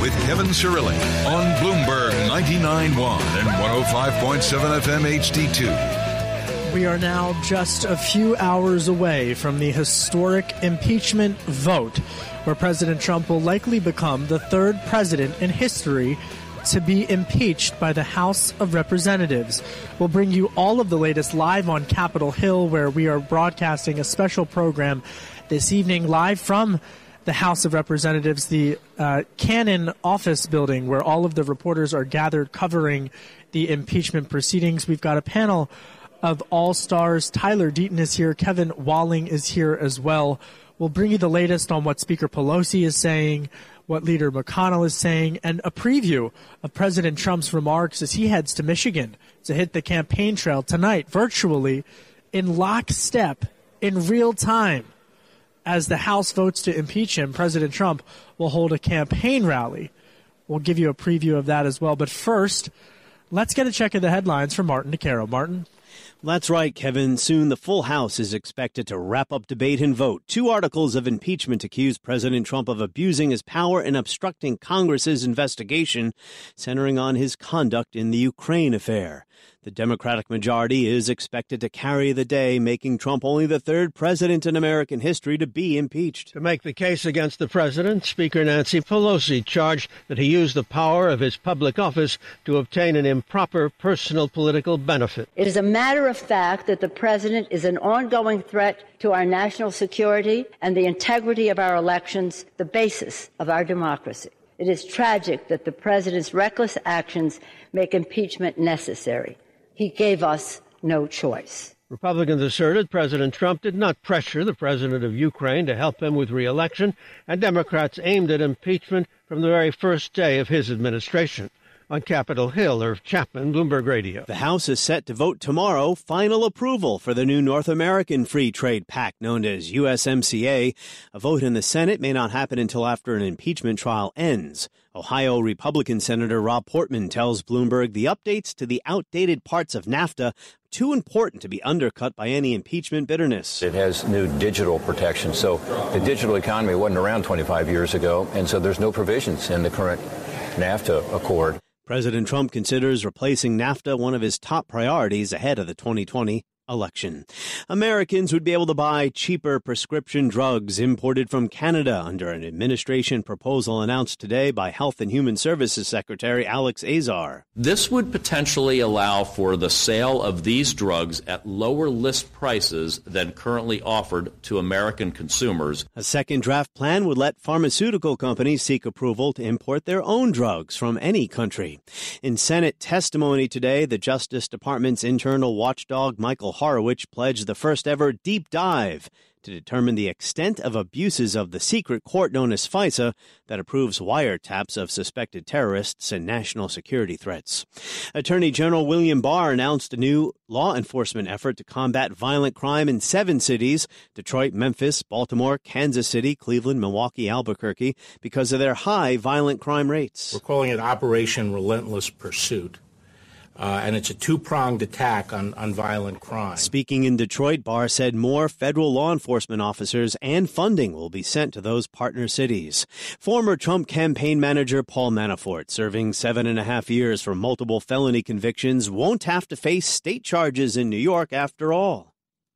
with Kevin Cirilli on Bloomberg 99.1 and 105.7 FM HD2. We are now just a few hours away from the historic impeachment vote, where President Trump will likely become the third president in history to be impeached by the House of Representatives. We'll bring you all of the latest live on Capitol Hill, where we are broadcasting a special program this evening live from the House of Representatives, the uh, Cannon office building, where all of the reporters are gathered covering the impeachment proceedings. We've got a panel of all stars. Tyler Deaton is here. Kevin Walling is here as well. We'll bring you the latest on what Speaker Pelosi is saying, what Leader McConnell is saying, and a preview of President Trump's remarks as he heads to Michigan to hit the campaign trail tonight, virtually, in lockstep, in real time as the House votes to impeach him, President Trump will hold a campaign rally. We'll give you a preview of that as well. But first, let's get a check of the headlines from Martin DeCaro. Martin? That's right, Kevin. Soon the full House is expected to wrap up debate and vote. Two articles of impeachment accuse President Trump of abusing his power and obstructing Congress's investigation, centering on his conduct in the Ukraine affair. The Democratic majority is expected to carry the day, making Trump only the third president in American history to be impeached. To make the case against the president, Speaker Nancy Pelosi charged that he used the power of his public office to obtain an improper personal political benefit. It is a matter of fact that the president is an ongoing threat to our national security and the integrity of our elections, the basis of our democracy. It is tragic that the president's reckless actions make impeachment necessary. He gave us no choice. Republicans asserted President Trump did not pressure the president of Ukraine to help him with reelection, and Democrats aimed at impeachment from the very first day of his administration. On Capitol Hill, Irv Chapman, Bloomberg Radio. The House is set to vote tomorrow final approval for the new North American Free Trade Pact known as USMCA. A vote in the Senate may not happen until after an impeachment trial ends. Ohio Republican Senator Rob Portman tells Bloomberg the updates to the outdated parts of NAFTA too important to be undercut by any impeachment bitterness. It has new digital protection. So the digital economy wasn't around 25 years ago, and so there's no provisions in the current NAFTA accord. President Trump considers replacing NAFTA one of his top priorities ahead of the 2020 election. Americans would be able to buy cheaper prescription drugs imported from Canada under an administration proposal announced today by Health and Human Services Secretary Alex Azar. This would potentially allow for the sale of these drugs at lower list prices than currently offered to American consumers. A second draft plan would let pharmaceutical companies seek approval to import their own drugs from any country. In Senate testimony today, the Justice Department's internal watchdog Michael Horowitz pledged the first ever deep dive to determine the extent of abuses of the secret court known as FISA that approves wiretaps of suspected terrorists and national security threats. Attorney General William Barr announced a new law enforcement effort to combat violent crime in seven cities Detroit, Memphis, Baltimore, Kansas City, Cleveland, Milwaukee, Albuquerque because of their high violent crime rates. We're calling it Operation Relentless Pursuit. Uh, and it's a two pronged attack on, on violent crime. Speaking in Detroit, Barr said more federal law enforcement officers and funding will be sent to those partner cities. Former Trump campaign manager Paul Manafort, serving seven and a half years for multiple felony convictions, won't have to face state charges in New York after all.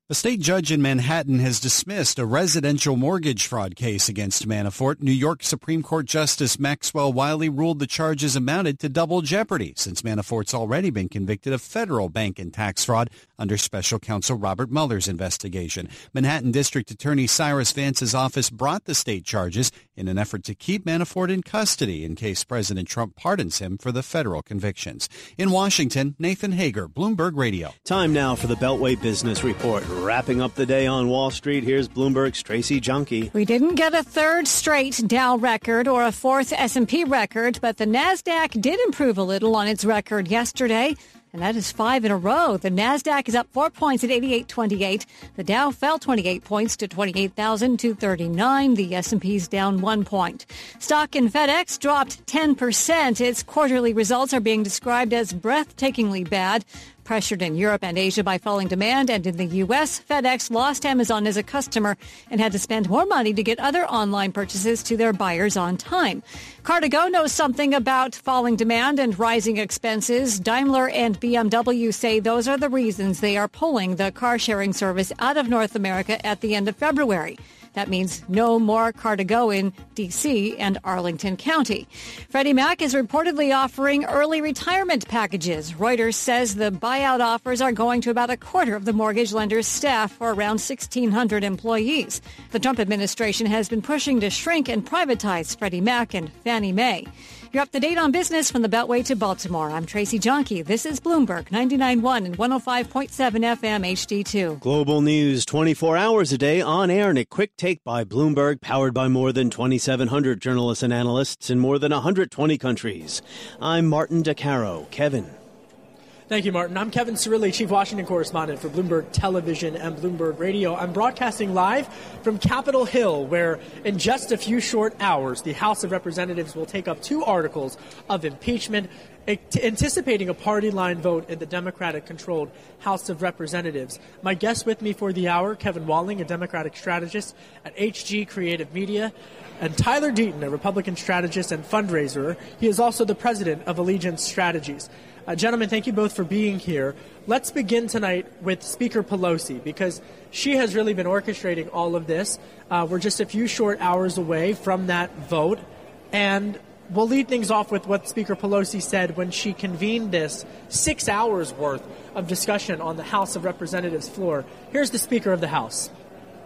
A state judge in Manhattan has dismissed a residential mortgage fraud case against Manafort. New York Supreme Court Justice Maxwell Wiley ruled the charges amounted to double jeopardy since Manafort's already been convicted of federal bank and tax fraud under special counsel Robert Mueller's investigation. Manhattan District Attorney Cyrus Vance's office brought the state charges in an effort to keep Manafort in custody in case President Trump pardons him for the federal convictions. In Washington, Nathan Hager, Bloomberg Radio. Time now for the Beltway Business Report. Wrapping up the day on Wall Street, here's Bloomberg's Tracy Junkie. We didn't get a third straight Dow record or a fourth S&P record, but the Nasdaq did improve a little on its record yesterday. And that is five in a row. The Nasdaq is up four points at 88.28. The Dow fell 28 points to 28,239. The S&P is down one point. Stock in FedEx dropped 10%. Its quarterly results are being described as breathtakingly bad. Pressured in Europe and Asia by falling demand, and in the U.S., FedEx lost Amazon as a customer and had to spend more money to get other online purchases to their buyers on time. Car2Go knows something about falling demand and rising expenses. Daimler and BMW say those are the reasons they are pulling the car sharing service out of North America at the end of February. That means no more car to go in D.C. and Arlington County. Freddie Mac is reportedly offering early retirement packages. Reuters says the buyout offers are going to about a quarter of the mortgage lender's staff or around 1,600 employees. The Trump administration has been pushing to shrink and privatize Freddie Mac and Fannie Mae. You're up to date on business from the Beltway to Baltimore. I'm Tracy Junkie. This is Bloomberg 99.1 and 105.7 FM HD2. Global news 24 hours a day on air and a quick take by Bloomberg, powered by more than 2,700 journalists and analysts in more than 120 countries. I'm Martin DeCaro. Kevin. Thank you, Martin. I'm Kevin Cirilli, Chief Washington Correspondent for Bloomberg Television and Bloomberg Radio. I'm broadcasting live from Capitol Hill, where in just a few short hours, the House of Representatives will take up two articles of impeachment, anticipating a party line vote in the Democratic controlled House of Representatives. My guest with me for the hour, Kevin Walling, a Democratic strategist at HG Creative Media, and Tyler Deaton, a Republican strategist and fundraiser. He is also the president of Allegiance Strategies. Uh, gentlemen, thank you both for being here. Let's begin tonight with Speaker Pelosi because she has really been orchestrating all of this. Uh, we're just a few short hours away from that vote, and we'll lead things off with what Speaker Pelosi said when she convened this six hours worth of discussion on the House of Representatives floor. Here's the Speaker of the House.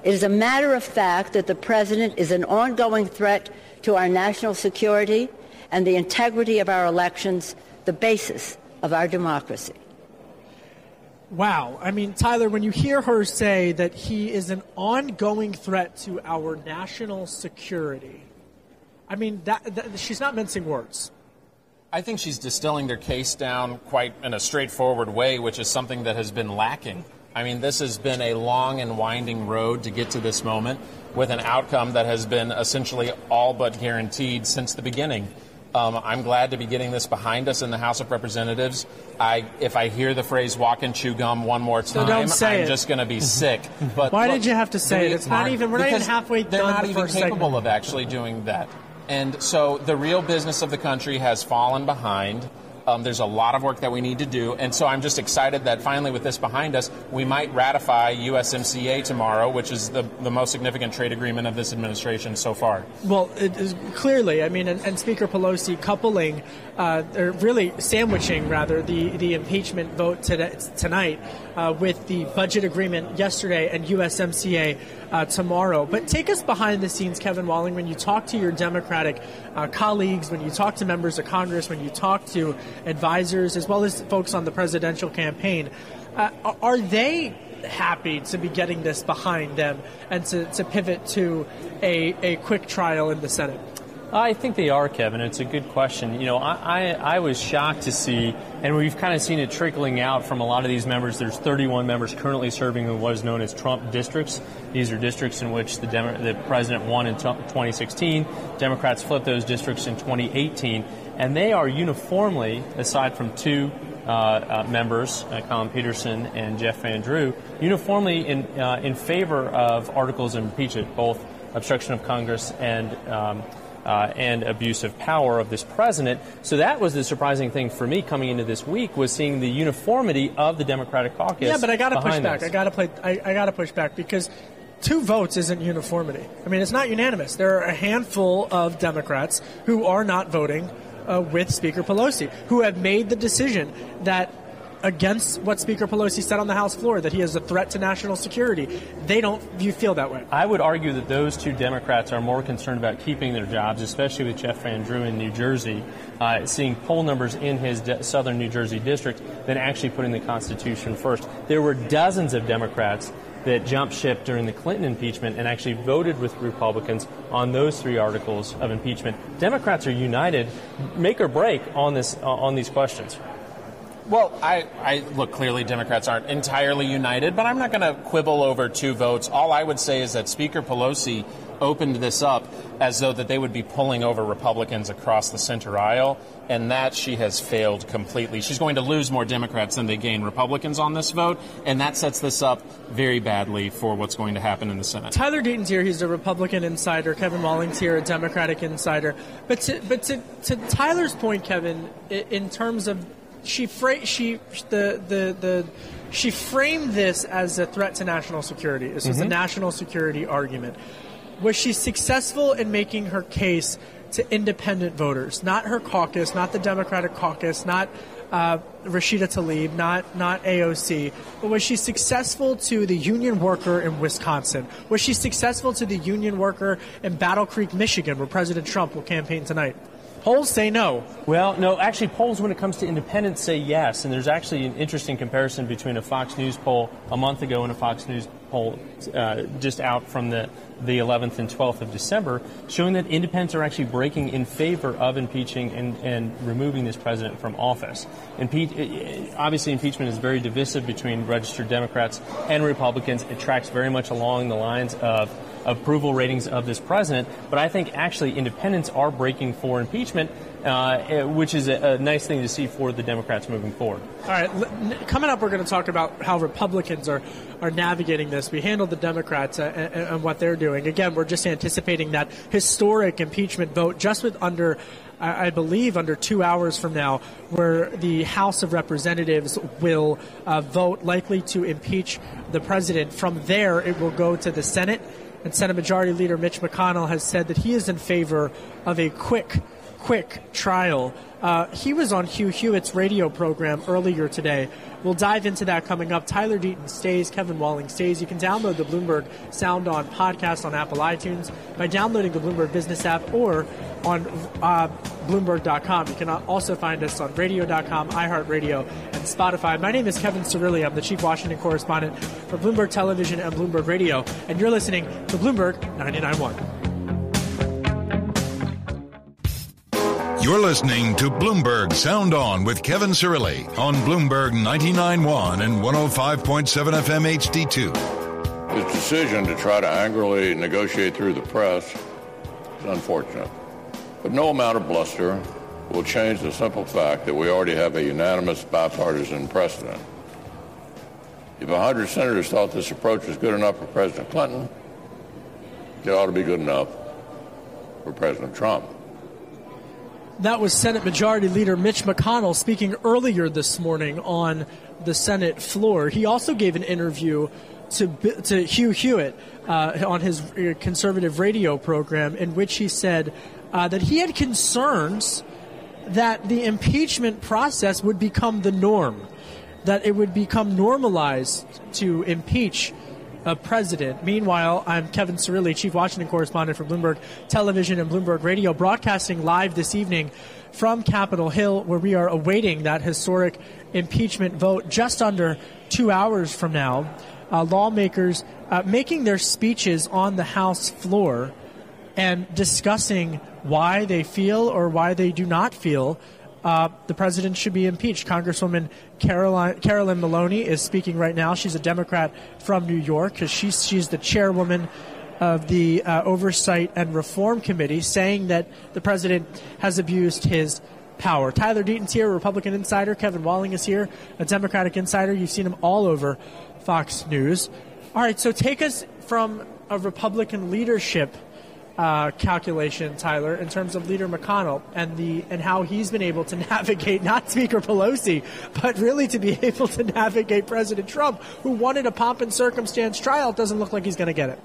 It is a matter of fact that the President is an ongoing threat to our national security and the integrity of our elections, the basis of our democracy. Wow. I mean, Tyler, when you hear her say that he is an ongoing threat to our national security, I mean, that, that, she's not mincing words. I think she's distilling their case down quite in a straightforward way, which is something that has been lacking. I mean, this has been a long and winding road to get to this moment with an outcome that has been essentially all but guaranteed since the beginning. Um, I'm glad to be getting this behind us in the House of Representatives. I, if I hear the phrase "walk and chew gum" one more time, so I'm it. just going to be sick. But why look, did you have to say it? It's not even. We're not even halfway They're done. not the even capable segment. of actually doing that. And so the real business of the country has fallen behind. Um, there's a lot of work that we need to do. And so I'm just excited that finally, with this behind us, we might ratify USMCA tomorrow, which is the, the most significant trade agreement of this administration so far. Well, it is clearly, I mean, and, and Speaker Pelosi coupling, uh, or really sandwiching, rather, the, the impeachment vote today, tonight uh, with the budget agreement yesterday and USMCA uh, tomorrow. But take us behind the scenes, Kevin Walling, when you talk to your Democratic uh, colleagues, when you talk to members of Congress, when you talk to advisors, as well as folks on the presidential campaign. Uh, are they happy to be getting this behind them and to, to pivot to a, a quick trial in the Senate? I think they are, Kevin. It's a good question. You know, I, I, I, was shocked to see, and we've kind of seen it trickling out from a lot of these members. There's 31 members currently serving in what is known as Trump districts. These are districts in which the, Demo- the president won in t- 2016. Democrats flipped those districts in 2018, and they are uniformly, aside from two uh, uh, members, uh, Collin Peterson and Jeff Van Drew, uniformly in, uh, in favor of articles of impeachment, both obstruction of Congress and um, uh, and abuse of power of this president. So that was the surprising thing for me coming into this week was seeing the uniformity of the Democratic caucus. Yeah, but I got to push back. This. I got to play. I, I got to push back because two votes isn't uniformity. I mean, it's not unanimous. There are a handful of Democrats who are not voting uh, with Speaker Pelosi, who have made the decision that against what Speaker Pelosi said on the House floor that he is a threat to national security. They don't you feel that way. I would argue that those two Democrats are more concerned about keeping their jobs, especially with Jeff Van Drew in New Jersey, uh, seeing poll numbers in his de- southern New Jersey district, than actually putting the Constitution first. There were dozens of Democrats that jumped ship during the Clinton impeachment and actually voted with Republicans on those three articles of impeachment. Democrats are united, make or break on this uh, on these questions. Well, I, I look clearly Democrats aren't entirely united, but I'm not going to quibble over two votes. All I would say is that Speaker Pelosi opened this up as though that they would be pulling over Republicans across the center aisle, and that she has failed completely. She's going to lose more Democrats than they gain Republicans on this vote, and that sets this up very badly for what's going to happen in the Senate. Tyler Deaton's here; he's a Republican insider. Kevin Walling's here, a Democratic insider. But to, but to, to Tyler's point, Kevin, in terms of she fra- she the the the she framed this as a threat to national security. This was mm-hmm. a national security argument. Was she successful in making her case to independent voters, not her caucus, not the Democratic caucus, not uh, Rashida Tlaib, not not AOC, but was she successful to the union worker in Wisconsin? Was she successful to the union worker in Battle Creek, Michigan, where President Trump will campaign tonight? Polls say no. Well, no, actually, polls when it comes to independents say yes. And there's actually an interesting comparison between a Fox News poll a month ago and a Fox News poll uh, just out from the, the 11th and 12th of December, showing that independents are actually breaking in favor of impeaching and, and removing this president from office. Impe- obviously, impeachment is very divisive between registered Democrats and Republicans. It tracks very much along the lines of approval ratings of this president. But I think actually independents are breaking for impeachment, uh, which is a, a, nice thing to see for the Democrats moving forward. All right, coming up, we're going to talk about how Republicans are are navigating this. We handled the Democrats uh, and, and what they're doing. Again, we're just anticipating that historic impeachment vote just with under. I believe under two hours from now, where the House of Representatives will uh, vote likely to impeach the president. From there, it will go to the Senate and Senate Majority Leader Mitch McConnell has said that he is in favor of a quick, quick trial. Uh, he was on Hugh Hewitt's radio program earlier today. We'll dive into that coming up. Tyler Deaton stays, Kevin Walling stays. You can download the Bloomberg Sound On podcast on Apple iTunes by downloading the Bloomberg Business app or on uh, Bloomberg.com. You can also find us on Radio.com, iHeartRadio, and Spotify. My name is Kevin Cirilli. I'm the Chief Washington Correspondent for Bloomberg Television and Bloomberg Radio, and you're listening to Bloomberg 99.1. You're listening to Bloomberg Sound On with Kevin Cirilli on Bloomberg 99.1 and 105.7 FM HD2. His decision to try to angrily negotiate through the press is unfortunate. But no amount of bluster will change the simple fact that we already have a unanimous bipartisan precedent. If 100 senators thought this approach was good enough for President Clinton, it ought to be good enough for President Trump. That was Senate Majority Leader Mitch McConnell speaking earlier this morning on the Senate floor. He also gave an interview to, to Hugh Hewitt uh, on his uh, conservative radio program in which he said uh, that he had concerns that the impeachment process would become the norm, that it would become normalized to impeach a president. Meanwhile, I'm Kevin Cirilli, Chief Washington Correspondent for Bloomberg Television and Bloomberg Radio, broadcasting live this evening from Capitol Hill, where we are awaiting that historic impeachment vote just under two hours from now. Uh, lawmakers uh, making their speeches on the House floor and discussing why they feel or why they do not feel uh, the president should be impeached. Congresswoman Caroline, Carolyn Maloney is speaking right now. She's a Democrat from New York because she's, she's the chairwoman of the uh, Oversight and Reform Committee, saying that the president has abused his power. Tyler Deaton's here, a Republican insider. Kevin Walling is here, a Democratic insider. You've seen him all over Fox News. All right, so take us from a Republican leadership uh, calculation, Tyler, in terms of Leader McConnell and the and how he's been able to navigate not Speaker Pelosi, but really to be able to navigate President Trump, who wanted a pomp and circumstance trial. Doesn't look like he's going to get it.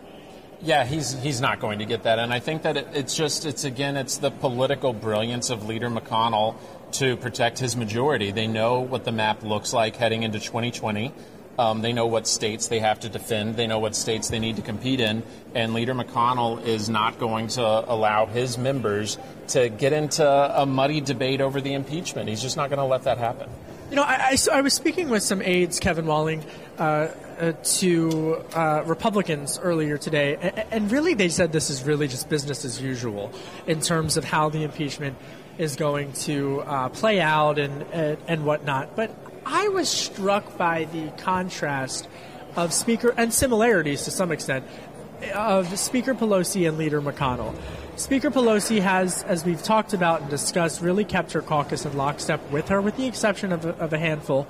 Yeah, he's he's not going to get that, and I think that it, it's just it's again it's the political brilliance of Leader McConnell to protect his majority. They know what the map looks like heading into 2020. Um, they know what states they have to defend. They know what states they need to compete in. And Leader McConnell is not going to allow his members to get into a muddy debate over the impeachment. He's just not going to let that happen. You know, I, I, I was speaking with some aides, Kevin Walling, uh, uh, to uh, Republicans earlier today, and, and really they said this is really just business as usual in terms of how the impeachment is going to uh, play out and, and, and whatnot. But I was struck by the contrast of Speaker and similarities to some extent of Speaker Pelosi and Leader McConnell. Speaker Pelosi has, as we've talked about and discussed, really kept her caucus in lockstep with her, with the exception of a, of a handful.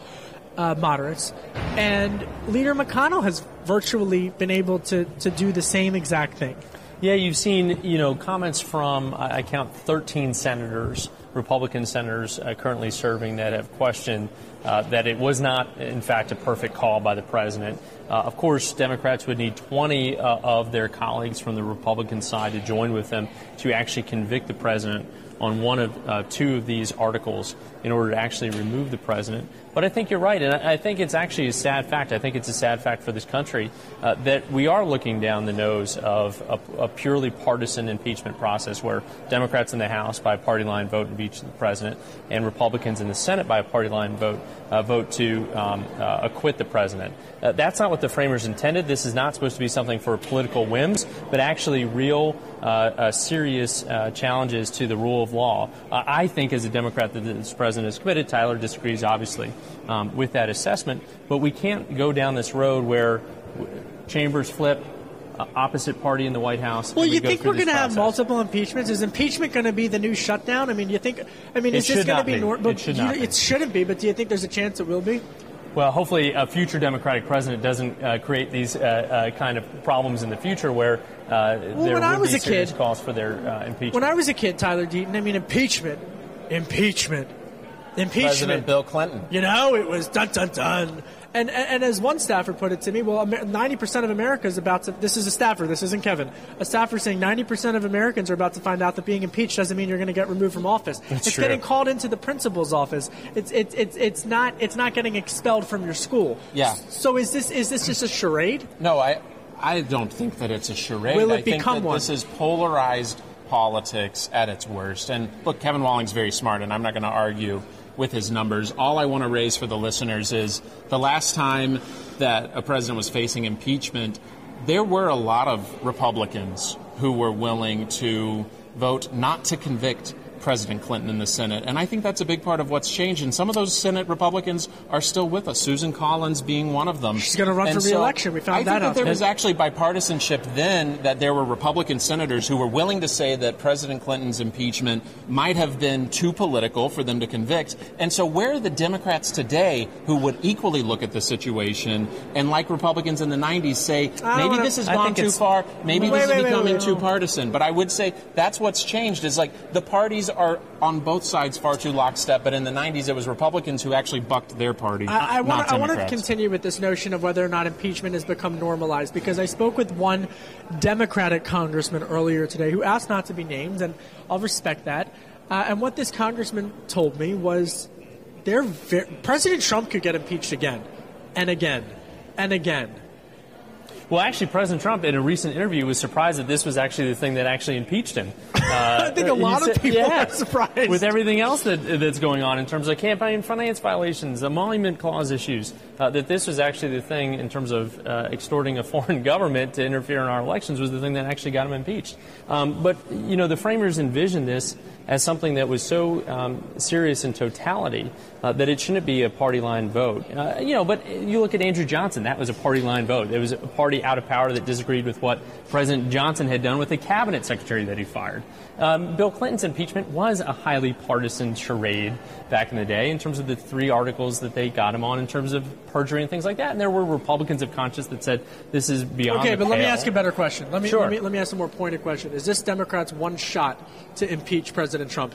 Uh, moderates. And Leader McConnell has virtually been able to, to do the same exact thing. Yeah, you've seen, you know, comments from, I count 13 senators, Republican senators uh, currently serving that have questioned uh, that it was not, in fact, a perfect call by the president. Uh, of course, Democrats would need 20 uh, of their colleagues from the Republican side to join with them to actually convict the president on one of uh, two of these articles in order to actually remove the president. But I think you're right, and I think it's actually a sad fact. I think it's a sad fact for this country uh, that we are looking down the nose of a, a, purely partisan impeachment process where Democrats in the House by a party line vote impeach the president, and Republicans in the Senate by a party line vote uh, vote to um, uh, acquit the president. Uh, that's not what the framers intended. This is not supposed to be something for political whims, but actually real, uh, uh, serious challenges to the rule of law. I think, as a Democrat, that this president is committed. Tyler disagrees, obviously um, with that assessment. But we can't go down this road where chambers flip, uh, opposite party in the White House. Well, you we think we're going to have multiple impeachments? Is impeachment going to be the new shutdown? I mean, you think? I mean, is this going to be, normal? It, should you, not it shouldn't be, but do you think there's a chance it will be? Well, hopefully, a future Democratic president doesn't uh, create these uh, uh, kind of problems in the future where uh, well, there when I was be a kid, calls for their uh, impeachment. When I was a kid, Tyler Deaton, I mean, impeachment, impeachment impeachment. President Bill Clinton. You know, it was dun dun dun. And, and, and as one staffer put it to me, well, 90% of America is about to. This is a staffer. This isn't Kevin. A staffer saying 90% of Americans are about to find out that being impeached doesn't mean you're going to get removed from office. That's it's true. getting called into the principal's office. It's it's it's it's not it's not getting expelled from your school. Yeah. So is this is this just a charade? No, I I don't think that it's a charade. Will it I think become that one? This is polarized politics at its worst. And look, Kevin Walling's very smart, and I'm not going to argue with his numbers. All I want to raise for the listeners is the last time that a president was facing impeachment, there were a lot of Republicans who were willing to vote not to convict President Clinton in the Senate. And I think that's a big part of what's changed. And some of those Senate Republicans are still with us, Susan Collins being one of them. She's going to run and for re-election. we found I that think out. that there was actually bipartisanship then that there were Republican senators who were willing to say that President Clinton's impeachment might have been too political for them to convict. And so where are the Democrats today who would equally look at the situation and like Republicans in the 90s say, maybe wanna- this has I gone too far, maybe Wait, this wait, is wait, becoming too partisan. But I would say that's what's changed is like the parties are on both sides far too lockstep. But in the 90s, it was Republicans who actually bucked their party. I, I want to continue with this notion of whether or not impeachment has become normalized because I spoke with one Democratic congressman earlier today who asked not to be named, and I'll respect that. Uh, and what this congressman told me was, they're ver- President Trump could get impeached again, and again, and again. Well, actually, President Trump, in a recent interview, was surprised that this was actually the thing that actually impeached him. Uh, I think a he lot of said- people yeah, are surprised. with everything else that, that's going on in terms of campaign finance violations, emolument clause issues. Uh, that this was actually the thing in terms of uh, extorting a foreign government to interfere in our elections was the thing that actually got him impeached. Um, but you know, the framers envisioned this as something that was so um, serious in totality uh, that it shouldn't be a party line vote. Uh, you know, but you look at Andrew Johnson; that was a party line vote. It was a party out of power that disagreed with what President Johnson had done with the cabinet secretary that he fired. Um, Bill Clinton's impeachment was a highly partisan charade back in the day in terms of the three articles that they got him on in terms of perjury and things like that. And there were Republicans of conscience that said this is beyond. Okay, but pale. let me ask a better question. Let me, Sure. let me let me ask a more pointed question. Is this Democrats' one shot to impeach President Trump?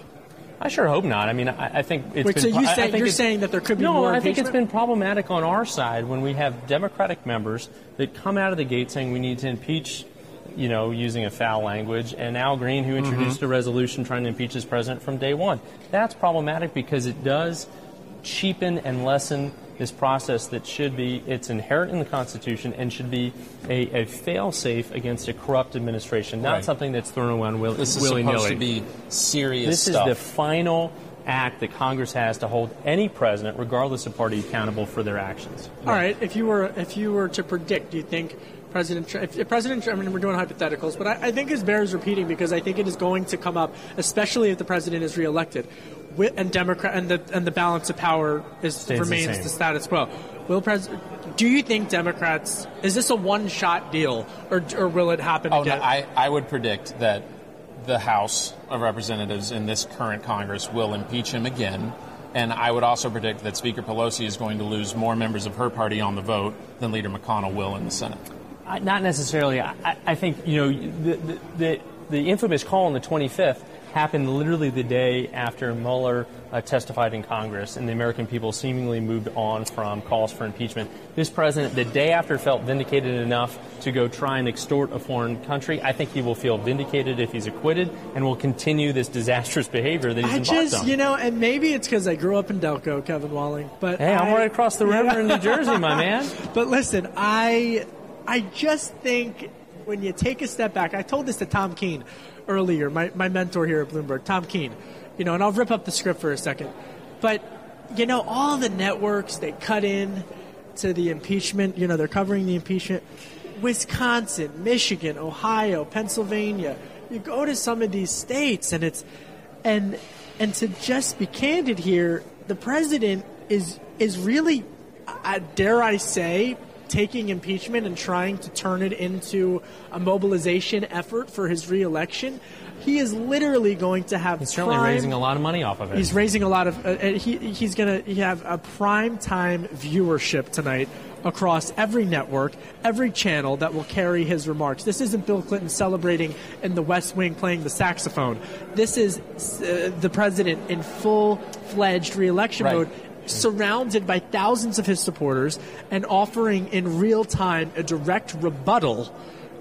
I sure hope not. I mean, I, I think it's Wait, been. so you say- you're saying that there could be no, more I think it's been problematic on our side when we have Democratic members that come out of the gate saying we need to impeach, you know, using a foul language, and Al Green who introduced Mm-hmm. a resolution trying to impeach his president from day one. That's problematic because it does cheapen and lessen this process that should be it's inherent in the Constitution and should be a, a fail-safe against a corrupt administration, not Right. something that's thrown around will, This is willy-nilly. supposed to be serious This stuff. is the final act that Congress has to hold any president, regardless of party, accountable for their actions. All right. If you were if you were to predict, do you think President Trump, if, if President Trump, I mean, we're doing hypotheticals, but I, I think it bears repeating because I think it is going to come up, especially if the president is reelected, Wi- and Democrat and the and the balance of power is Stays remains same. the status quo. Will pres? Do you think Democrats is this a one shot deal or or will it happen Oh, again? no, I, I would predict that the House of Representatives in this current Congress will impeach him again. And I would also predict that Speaker Pelosi is going to lose more members of her party on the vote than Leader McConnell will in the Senate. I- Not necessarily. I, I- think you know the, the, the infamous call on the 25th happened literally the day after Mueller uh, testified in Congress, and the American people seemingly moved on from calls for impeachment. This president, the day after, felt vindicated enough to go try and extort a foreign country. I think he will feel vindicated if he's acquitted, and will continue this disastrous behavior that he's I embarked just, on. you know, and maybe it's because I grew up in Delco, Kevin Walling. But Hey, I'm I- right across the river in New Jersey, my man. But listen, I, I just think when you take a step back, I told this to Tom Keene earlier, my, my mentor here at Bloomberg, Tom Keene. You know, and I'll rip up the script for a second, but you know, all the networks they cut in to the impeachment. You know, they're covering the impeachment. Wisconsin, Michigan, Ohio, Pennsylvania. You go to some of these states, and it's and and to just be candid here, the president is is really, uh, dare I say, taking impeachment and trying to turn it into a mobilization effort for his reelection. He is literally going to have He's certainly prime- raising a lot of money off of it. He's raising a lot of. Uh, uh, he, he's going to have a prime time viewership tonight across every network, every channel that will carry his remarks. This isn't Bill Clinton celebrating in the West Wing playing the saxophone. This is uh, the president in full fledged reelection Right. mode. Surrounded by thousands of his supporters and offering in real time a direct rebuttal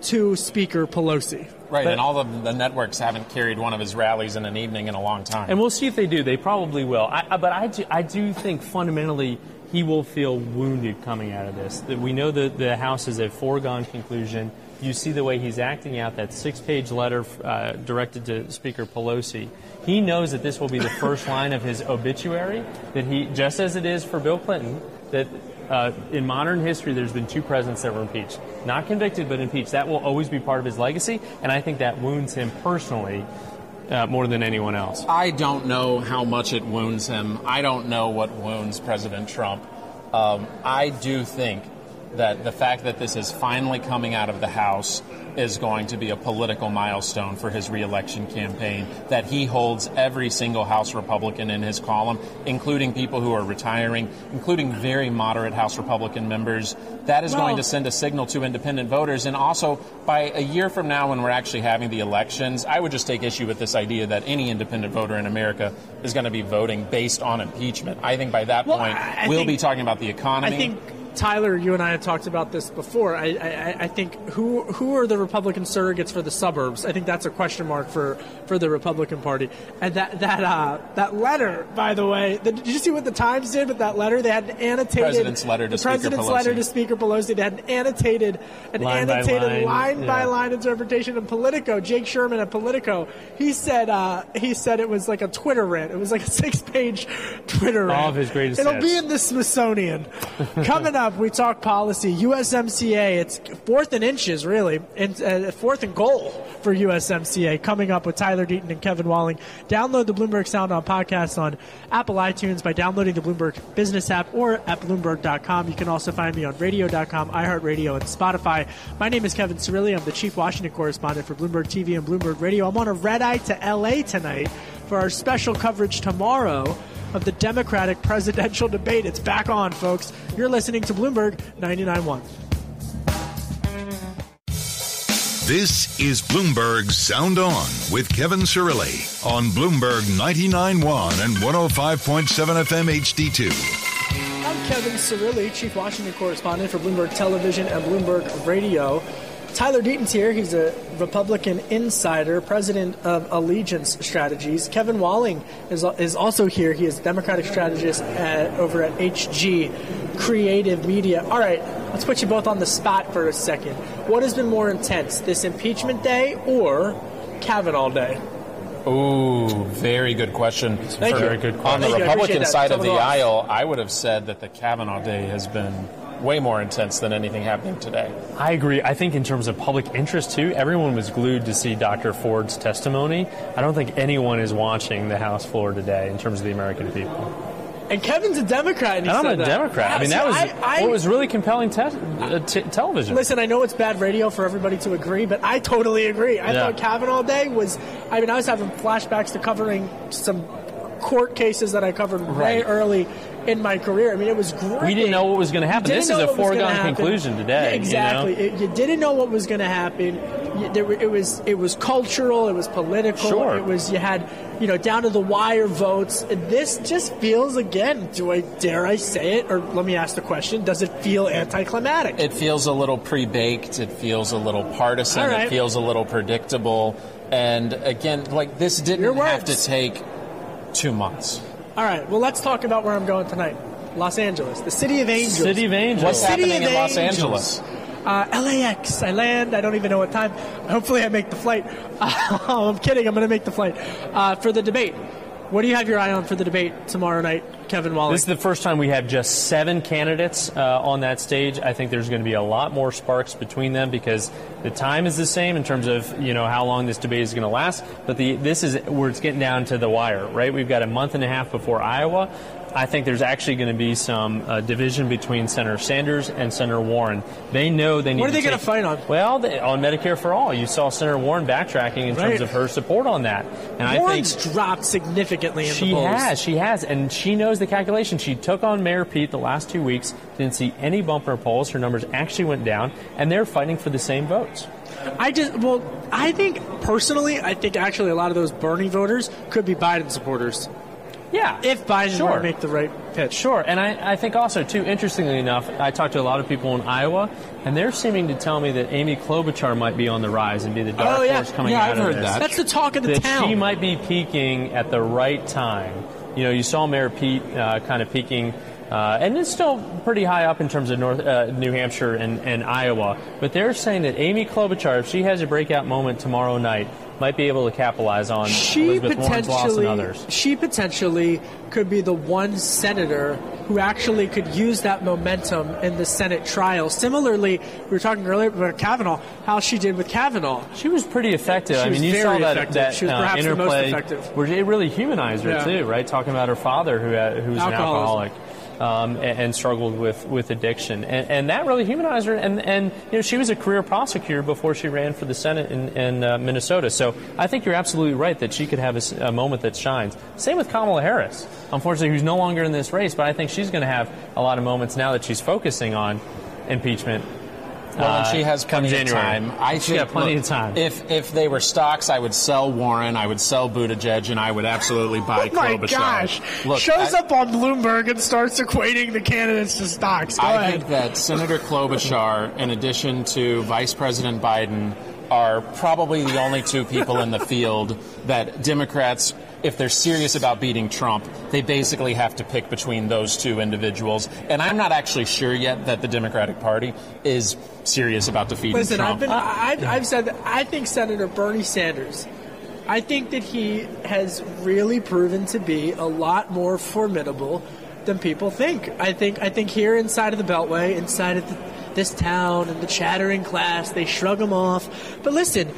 to Speaker Pelosi. Right, But- and all of the networks haven't carried one of his rallies in an evening in a long time. And we'll see if they do. They probably will. I, I, but I do, I do think fundamentally he will feel wounded coming out of this. That we know that the House is a foregone conclusion. You see the way he's acting out that six-page letter uh, directed to Speaker Pelosi. He knows that this will be the first line of his obituary. That he, just as it is for Bill Clinton, that uh, in modern history there's been two presidents that were impeached, not convicted but impeached. That will always be part of his legacy, and I think that wounds him personally uh, more than anyone else. I don't know how much it wounds him. I don't know what wounds President Trump. Um, I do think that the fact that this is finally coming out of the House is going to be a political milestone for his reelection campaign. That he holds every single House Republican in his column, including people who are retiring, including very moderate House Republican members. That is Well- going to send a signal to independent voters. And also, by a year from now, when we're actually having the elections, I would just take issue with this idea that any independent voter in America is going to be voting based on impeachment. I think by that Well, point, I- I we'll think- be talking about the economy. Tyler, you and I have talked about this before. I, I, I think who who are the Republican surrogates for the suburbs? I think that's a question mark for, for the Republican Party. And that that uh, that letter, by the way, the, did you see what the Times did with that letter? They had an annotated President's letter to the Speaker president's Pelosi. letter to Speaker Pelosi. They had an annotated an Line by annotated line, by line interpretation of Politico. Jake Sherman at Politico. He said uh, he said it was like a Twitter rant. It was like a six page Twitter rant. All of his greatest It'll hits. be in the Smithsonian. Coming up, we talk policy. USMCA, it's fourth and inches, really, and uh, fourth and goal for USMCA. Coming up with Tyler Deaton and Kevin Walling. Download the Bloomberg Sound On podcast on Apple iTunes by downloading the Bloomberg Business app or at Bloomberg.com. You can also find me on Radio.com, iHeartRadio, and Spotify. My name is Kevin Cirilli. I'm the chief Washington correspondent for Bloomberg TV and Bloomberg Radio. I'm on a red eye to LA tonight for our special coverage tomorrow of the Democratic presidential debate. It's back on, folks. You're listening to Bloomberg 99.1. This is Bloomberg Sound On with Kevin Cirilli on Bloomberg 99.1 and 105.7 FM HD2. I'm Kevin Cirilli, Chief Washington Correspondent for Bloomberg Television and Bloomberg Radio. Tyler Deaton's here. He's a Republican insider, president of Allegiance Strategies. Kevin Walling is, is also here. He is Democratic strategist at, over at HG Creative Media. All right, let's put you both on the spot for a second. What has been more intense, this impeachment day or Kavanaugh day? Ooh, very good question. Thank very you. good question. On the Thank Republican side of the aisle, I would have said that the Kavanaugh day has been way more intense than anything happening today. I agree. I think in terms of public interest too, everyone was glued to see Dr. Ford's testimony. I don't think anyone is watching the House floor today in terms of the American people. And Kevin's a Democrat. And, he And I'm said a that. Democrat. I mean, Yeah, that was I- I- what was really compelling te- uh, t- television. Listen, I know it's bad radio for everybody to agree, but I totally agree. I Yeah. thought Kavanaugh all Day was. I mean, I was having flashbacks to covering some court cases that I covered way early in my career. I mean, it was great. We didn't know what was gonna happen. This is a what was gonna foregone conclusion today, Yeah, you know? exactly. It- you didn't know what was going to happen. You- there It was it was cultural. It was political. Sure. It was you had you know down to the wire votes. And This just feels again. Do I dare I say it? Or let me ask the question: Does it feel anticlimactic? It feels a little pre-baked. It feels a little partisan. Right. It feels a little predictable. And again, like this didn't have to take two months. All right. Well, let's talk about where I'm going tonight. Los Angeles, the city of angels. City of Angels. What's City happening of in Los Angels. Angeles? Uh, LAX. I land. I don't even know what time. Hopefully, I make the flight. I'm kidding. I'm going to make the flight uh, for the debate. What do you have your eye on for the debate tomorrow night, Kevin Wallace? This is the first time we have just seven candidates uh, on that stage. I think there's going to be a lot more sparks between them because the time is the same in terms of you know how long this debate is going to last. But the this is where it's getting down to the wire, right? We've got a month and a half before Iowa. I think there's actually going to be some uh, division between Senator Sanders and Senator Warren. They know they need. What are they gonna take- fight on? Well, they, on Medicare for all, you saw Senator Warren backtracking in Right. terms of her support on that, and Warren's I think dropped significantly in she the polls. has, she has, and she knows the calculation. She took on Mayor Pete the last two weeks, didn't see any bumper polls. Her numbers actually went down, and they're fighting for the same votes. I just, well, I think personally, I think actually a lot of those Bernie voters could be Biden supporters. Yeah. If Biden Sure. were make the right pitch. Sure, and I, I think also, too, interestingly enough, I talked to a lot of people in Iowa, and they're seeming to tell me that Amy Klobuchar might be on the rise and be the dark Oh, yeah. horse coming Yeah, out I've of heard this. that. That's the talk of the that town. She might be peaking at the right time. You know, you saw Mayor Pete uh, kind of peaking. Uh, and it's still pretty high up in terms of North uh, New Hampshire and, and Iowa. But they're saying that Amy Klobuchar, if she has a breakout moment tomorrow night, might be able to capitalize on She Elizabeth Warren's loss and others. she potentially could be the one senator who actually could use that momentum in the Senate trial. Similarly, we were talking earlier about Kavanaugh, how she did with Kavanaugh. She was pretty effective. She I mean, you saw that, effective. that She was uh, perhaps the most interplay effective. where it really humanized her Yeah. too, right? Talking about her father who had, who was an alcoholic. Um, and, and struggled with, with addiction, and, and that really humanized her. And, and you know, she was a career prosecutor before she ran for the Senate in, in uh, Minnesota. So I think you're absolutely right that she could have a moment that shines. Same with Kamala Harris, unfortunately, who's no longer in this race. But I think she's going to have a lot of moments now that she's focusing on impeachment. Well, and uh, she has come plenty January. of time. I She's think, got plenty look, of time. If if they were stocks, I would sell Warren, I would sell Buttigieg, and I would absolutely buy Oh my Klobuchar. gosh! Look, Shows I- up on Bloomberg and starts equating the candidates to stocks. Go I ahead. think that Senator Klobuchar, in addition to Vice President Biden, are probably the only two people in the field that Democrats, if they're serious about beating Trump, they basically have to pick between those two individuals. And I'm not actually sure yet that the Democratic Party is serious about defeating Listen, Trump. I've been, I've, I've said that I think Senator Bernie Sanders, I think that he has really proven to be a lot more formidable than people think. I think I think here inside of the Beltway, inside of the, this town, and the chattering class, they shrug him off. But listen,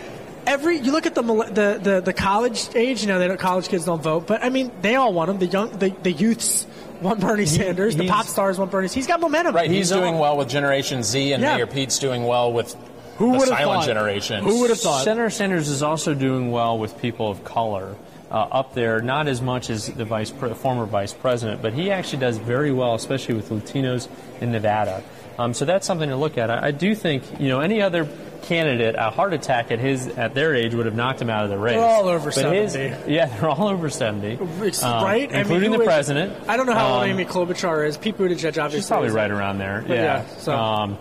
every you look at the the the, the college age. You know, they don't, college kids don't vote, but I mean, they all want him. The young, the, the youths want Bernie Sanders. the pop stars want Bernie. He's got momentum. Right. He's, doing well with Generation Z, and Yeah. Mayor Pete's doing well with Who the would've silent thought? generation. Who would've thought? Senator Sanders is also doing well with people of color. Uh, up there, not as much as the vice pre- former vice president, but he actually does very well, especially with Latinos in Nevada. Um, so that's something to look at. I, I do think, you know, any other candidate, a heart attack at his at their age would have knocked him out of the race. They're all over But his- 70. yeah, they're all over seventy, um, right? I mean, including the is- president. I don't know how old Um, Amy Klobuchar is. Pete Buttigieg obviously. She's probably right around there. But yeah. yeah, so- um,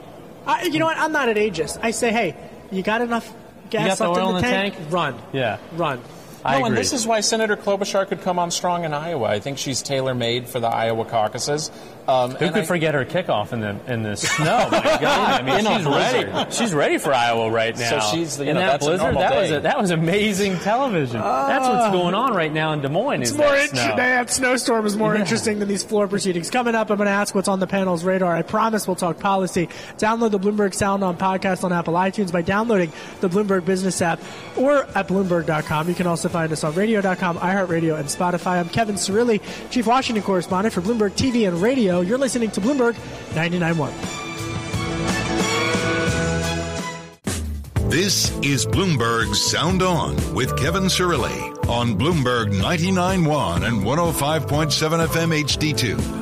I, you know what? I'm not an ageist. I say, hey, you got enough gas got left oil in the, in the tank? Run, yeah. run. no, and this is why Senator Klobuchar could come on strong in Iowa. I think she's tailor made for the Iowa caucuses. Um, Who could I- forget her kickoff in the in the snow? My God, I mean, she's ready. She's ready for Iowa right now. So now. she's, you in know, that that's blizzard. normal that was a, that was amazing television. that's what's Ah. going on right now in Des Moines. It's is more that snow. that snowstorm is more Yeah. interesting than these floor proceedings. Coming up, I'm going to ask what's on the panel's radar. I promise we'll talk policy. Download the Bloomberg Sound on podcast on Apple iTunes by downloading the Bloomberg Business app or at Bloomberg.com. You can also find us on Radio.com, iHeartRadio, and Spotify. I'm Kevin Cirilli, Chief Washington Correspondent for Bloomberg TV and Radio. You're listening to Bloomberg 99.1. This is Bloomberg Sound On with Kevin Cirilli on Bloomberg 99.1 and 105.7 FM HD2.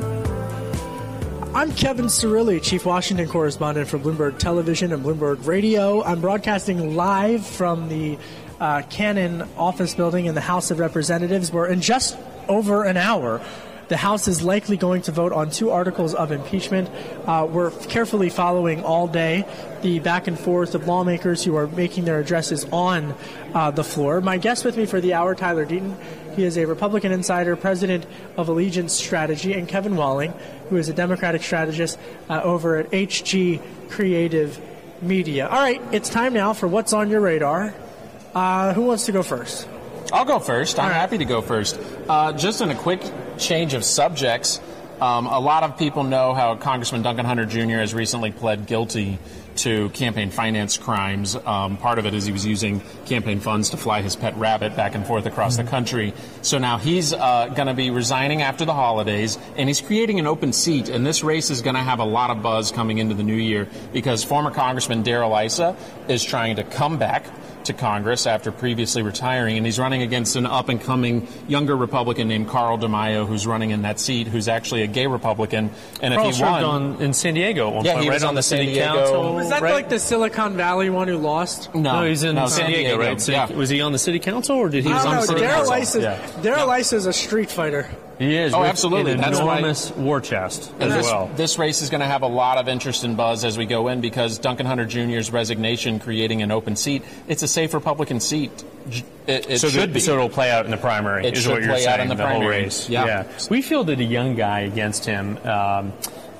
I'm Kevin Cirilli, Chief Washington Correspondent for Bloomberg Television and Bloomberg Radio. I'm broadcasting live from the uh, Cannon office building in the House of Representatives, where in just over an hour, the House is likely going to vote on two articles of impeachment. Uh, we're carefully following all day the back and forth of lawmakers who are making their addresses on uh, the floor. My guest with me for the hour, Tyler Deaton. He is a Republican insider, president of Allegiance Strategy, and Kevin Walling, who is a Democratic strategist uh, over at HG Creative Media. All right, it's time now for what's on your radar. Uh, who wants to go first? I'll go first. I'm happy to go first. Uh, just in a quick change of subjects, um, a lot of people know how Congressman Duncan Hunter Jr. has recently pled guilty to campaign finance crimes. Um, part of it is he was using campaign funds to fly his pet rabbit back and forth across the country. So now he's uh, going to be resigning after the holidays, and he's creating an open seat. And this race is going to have a lot of buzz coming into the new year because former Congressman Darrell Issa is trying to come back to Congress after previously retiring, and he's running against an up and coming younger Republican named Carl DeMaio, who's running in that seat, who's actually a gay Republican. And Carl if he served won, on, in San Diego at one Yeah, point, he right was on the San city Diego- council. Was that right? like the Silicon Valley one who lost? No, he's in no, San, San Diego, Diego, right? City- yeah. Was he on the city council or did he? I was don't on know. the city Daryl council? Weiss is, Yeah. Darrell Issa is a street fighter. He is. Oh, absolutely. An That's why- enormous war chest as this, well. this race is going to have a lot of interest and buzz as we go in because Duncan Hunter Jr.'s resignation, creating an open seat, it's a safe Republican seat. It, it so, should the- be. so it'll play out in the primary. It is should what you're play saying. out in the whole primary. race. Yeah. We fielded a young guy against him um,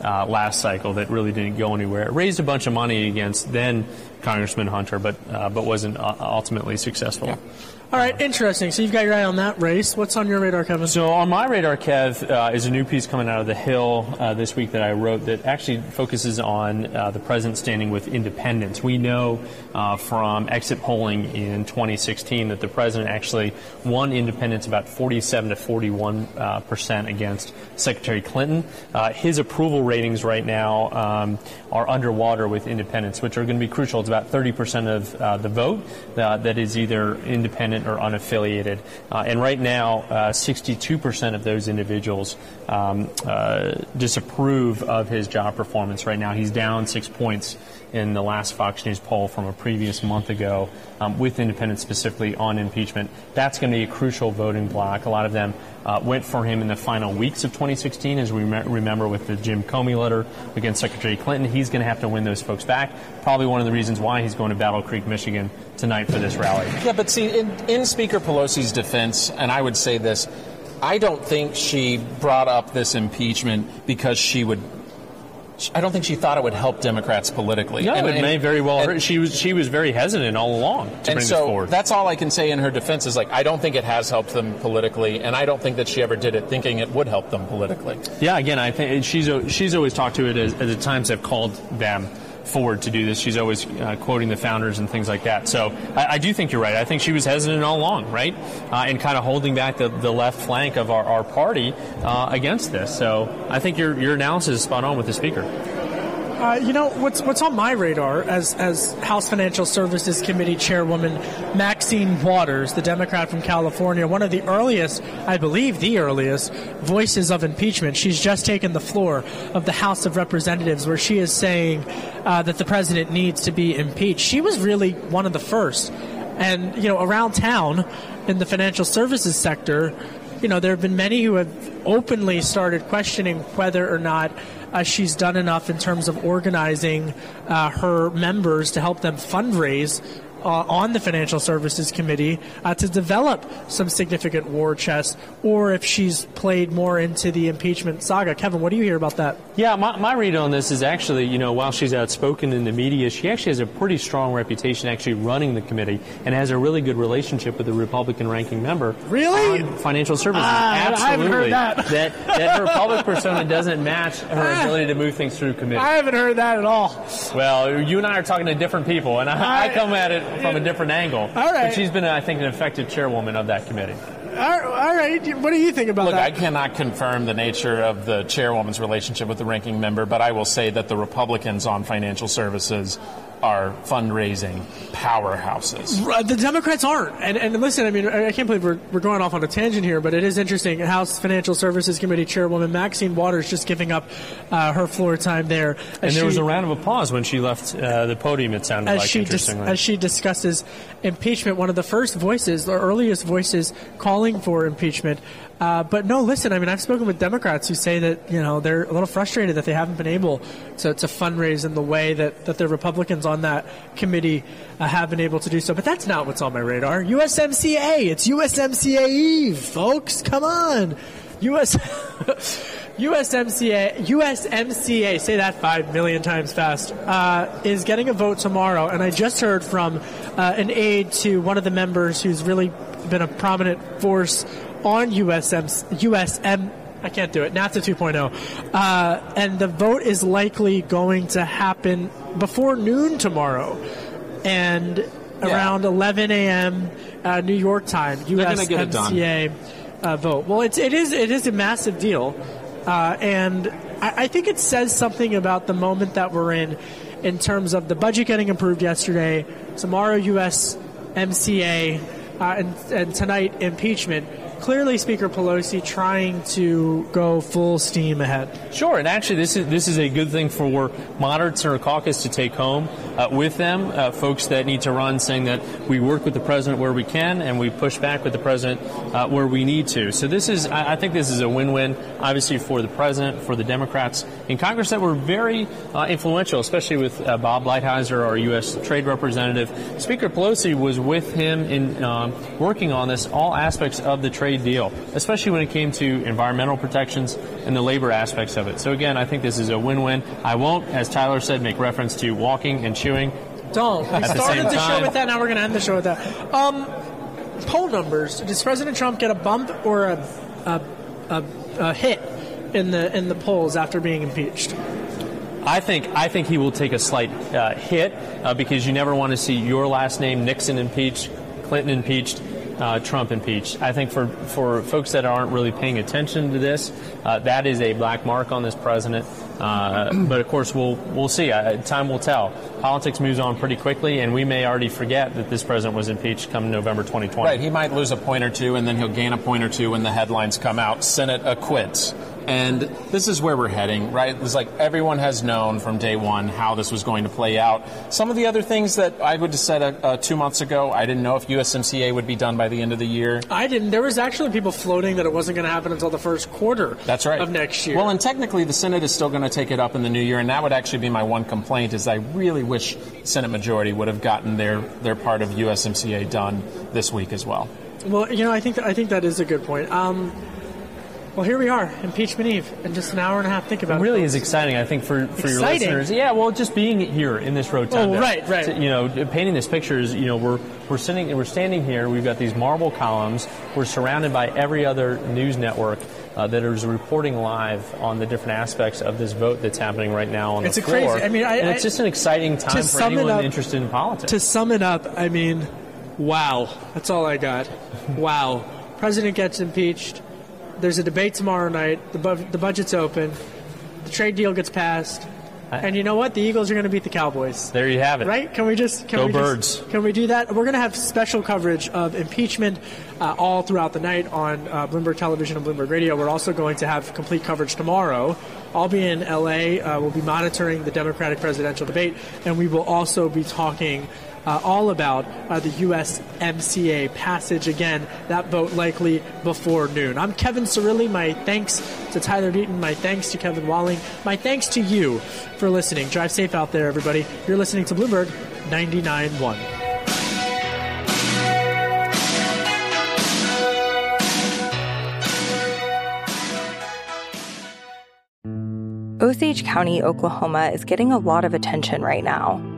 uh, last cycle that really didn't go anywhere. It raised a bunch of money against then Congressman Hunter, but uh, but wasn't uh, ultimately successful. All right, interesting. So you've got your eye on that race. What's on your radar, Kevin? So on my radar, Kev, uh, is a new piece coming out of the Hill uh, this week that I wrote that actually focuses on uh, the president standing with independents. We know uh, from exit polling in 2016 that the president actually won independents about 47 to 41 uh, percent against Secretary Clinton. Uh, his approval ratings right now um, are underwater with independents, which are going to be crucial. It's about 30 percent of the vote that is either independent or unaffiliated. Uh, and right now, uh, 62% of those individuals um, uh, disapprove of his job performance right now. He's down six points in the last Fox News poll from a previous month ago um, with independents specifically on impeachment. That's going to be a crucial voting bloc. A lot of them uh, went for him in the final weeks of 2016, as we rem- remember with the Jim Comey letter against Secretary Clinton. He's going to have to win those folks back. Probably one of the reasons why he's going to Battle Creek, Michigan tonight for this rally. Yeah, but see, in, in Speaker Pelosi's defense, and I would say this, I don't think she brought up this impeachment because she would I don't think she thought it would help Democrats politically. No, and, it and, may very well. and, she was she was very hesitant all along to and bring so this forward. That's all I can say in her defense is like I don't think it has helped them politically, and I don't think that she ever did it thinking it would help them politically. Yeah, again, I think she's she's always talked to it as, as the times have called them forward to do this. She's always uh, quoting the founders and things like that. So I, I, do think you're right. I think she was hesitant all along, right? Uh, and kind of holding back the, the left flank of our, our party uh, against this. So I think your, your analysis is spot on with the speaker. Uh, you know what's what's on my radar as as House Financial Services Committee Chairwoman Maxine Waters, the Democrat from California, one of the earliest, I believe, the earliest voices of impeachment. She's just taken the floor of the House of Representatives, where she is saying uh, that the president needs to be impeached. She was really one of the first, and you know around town in the financial services sector. You know, there have been many who have openly started questioning whether or not uh, she's done enough in terms of organizing uh, her members to help them fundraise uh, on the Financial Services Committee uh, to develop some significant war chest, or if she's played more into the impeachment saga. Kevin, what do you hear about that? Yeah, my, my read on this is actually, you know, while she's outspoken in the media, she actually has a pretty strong reputation actually running the committee and has a really good relationship with the Republican ranking member. Really? financial services. Ah, Absolutely. I haven't heard that. that. That her public persona doesn't match her ability to move things through committee. I haven't heard that at all. Well, you and I are talking to different people, and I, I come at it from a different angle. All right. But she's been, I think, an effective chairwoman of that committee. All right. What do you think about Look, that? I cannot confirm the nature of the chairwoman's relationship with the ranking member, but I will say that the Republicans on financial services are fundraising powerhouses. The Democrats aren't. And, and listen, I mean, I can't believe we're, we're going off on a tangent here, but it is interesting. House Financial Services Committee Chairwoman Maxine Waters just giving up uh, her floor time there. And there was a round of applause when she left uh, the podium, it sounded as like, she dis- as she discusses impeachment, one of the first voices, the earliest voices calling for impeachment. Uh, but no, listen. I mean, I've spoken with Democrats who say that you know they're a little frustrated that they haven't been able to, to fundraise in the way that that the Republicans on that committee uh, have been able to do so. But that's not what's on my radar. USMCA. It's USMCA Eve, folks. Come on, US. USMCA, USMCA, say that five million times fast, uh, is getting a vote tomorrow. And I just heard from uh, an aide to one of the members who's really been a prominent force on USM, USM, I can't do it, NAFTA 2.0. Uh, and the vote is likely going to happen before noon tomorrow. And around 11 a.m. Uh, New York time, gonna get it done. USMCA uh, vote. Well, it's, it is it is a massive deal, uh, and I, I think it says something about the moment that we're in, in terms of the budget getting approved yesterday, tomorrow USMCA, uh, and, and tonight impeachment. Clearly, Speaker Pelosi trying to go full steam ahead. Sure, and actually, this is this is a good thing for moderates in our caucus to take home uh, with them. Uh, folks that need to run, saying that we work with the president where we can, and we push back with the president uh, where we need to. So this is, I, I think, this is a win-win, obviously for the president, for the Democrats in Congress that were very uh, influential, especially with uh, Bob Lighthizer, our U.S. Trade Representative. Speaker Pelosi was with him in um, working on this, all aspects of the trade deal, especially when it came to environmental protections and the labor aspects of it. So again, I think this is a win-win. I won't, as Tyler said, make reference to walking and chewing. Don't. We the started same the, show with that. Now we're going to end the show with that. Um, poll numbers. Does President Trump get a bump or a, a, a, a hit in the in the polls after being impeached? I think I think he will take a slight uh, hit uh, because you never want to see your last name Nixon impeached, Clinton impeached, uh, Trump impeached. I think for for folks that aren't really paying attention to this, uh, that is a black mark on this president. Uh, but of course, we'll we'll see. Time will tell. Politics moves on pretty quickly, and we may already forget that this president was impeached come November 2020. Right, he might lose a point or two, and then he'll gain a point or two when the headlines come out. Senate acquits. And this is where we're heading, right? It's like everyone has known from day one how this was going to play out. Some of the other things that I would have said uh, uh, two months ago, I didn't know if USMCA would be done by the end of the year. I didn't. There was actually people floating that it wasn't going to happen until the first quarter. That's right. Of next year. Well, and technically, the Senate is still going to take it up in the new year, and that would actually be my one complaint. Is I really wish Senate majority would have gotten their their part of USMCA done this week as well. Well, you know, I think that, I think that is a good point. Um, Well, here we are, impeachment eve, in just an hour and a half. Think about it. Really is exciting, I think, for, for your listeners. Yeah, well, just being here in this rotunda. Oh, right, right. You know, painting this picture is, you know, we're we're sitting, we're standing here. We've got these marble columns. We're surrounded by every other news network. Uh, that is reporting live on the different aspects of this vote that's happening right now on it's the floor. It's crazy. I mean, I, and it's just an exciting time for anyone up, interested in politics. To sum it up, I mean, wow. That's all I got. wow. President gets impeached. There's a debate tomorrow night. The, bu- the budget's open. The trade deal gets passed. And you know what? The Eagles are going to beat the Cowboys. There you have it. Right? Can we just can go we birds? Just, can we do that? We're going to have special coverage of impeachment uh, all throughout the night on uh, Bloomberg Television and Bloomberg Radio. We're also going to have complete coverage tomorrow. I'll be in LA. Uh, we'll be monitoring the Democratic presidential debate, and we will also be talking uh, all about uh, the USMCA passage again. That vote likely before noon. I'm Kevin Cirilli. My thanks to Tyler Deaton. My thanks to Kevin Walling. My thanks to you for listening. Drive safe out there, everybody. You're listening to Bloomberg 99.1. Osage County, Oklahoma is getting a lot of attention right now.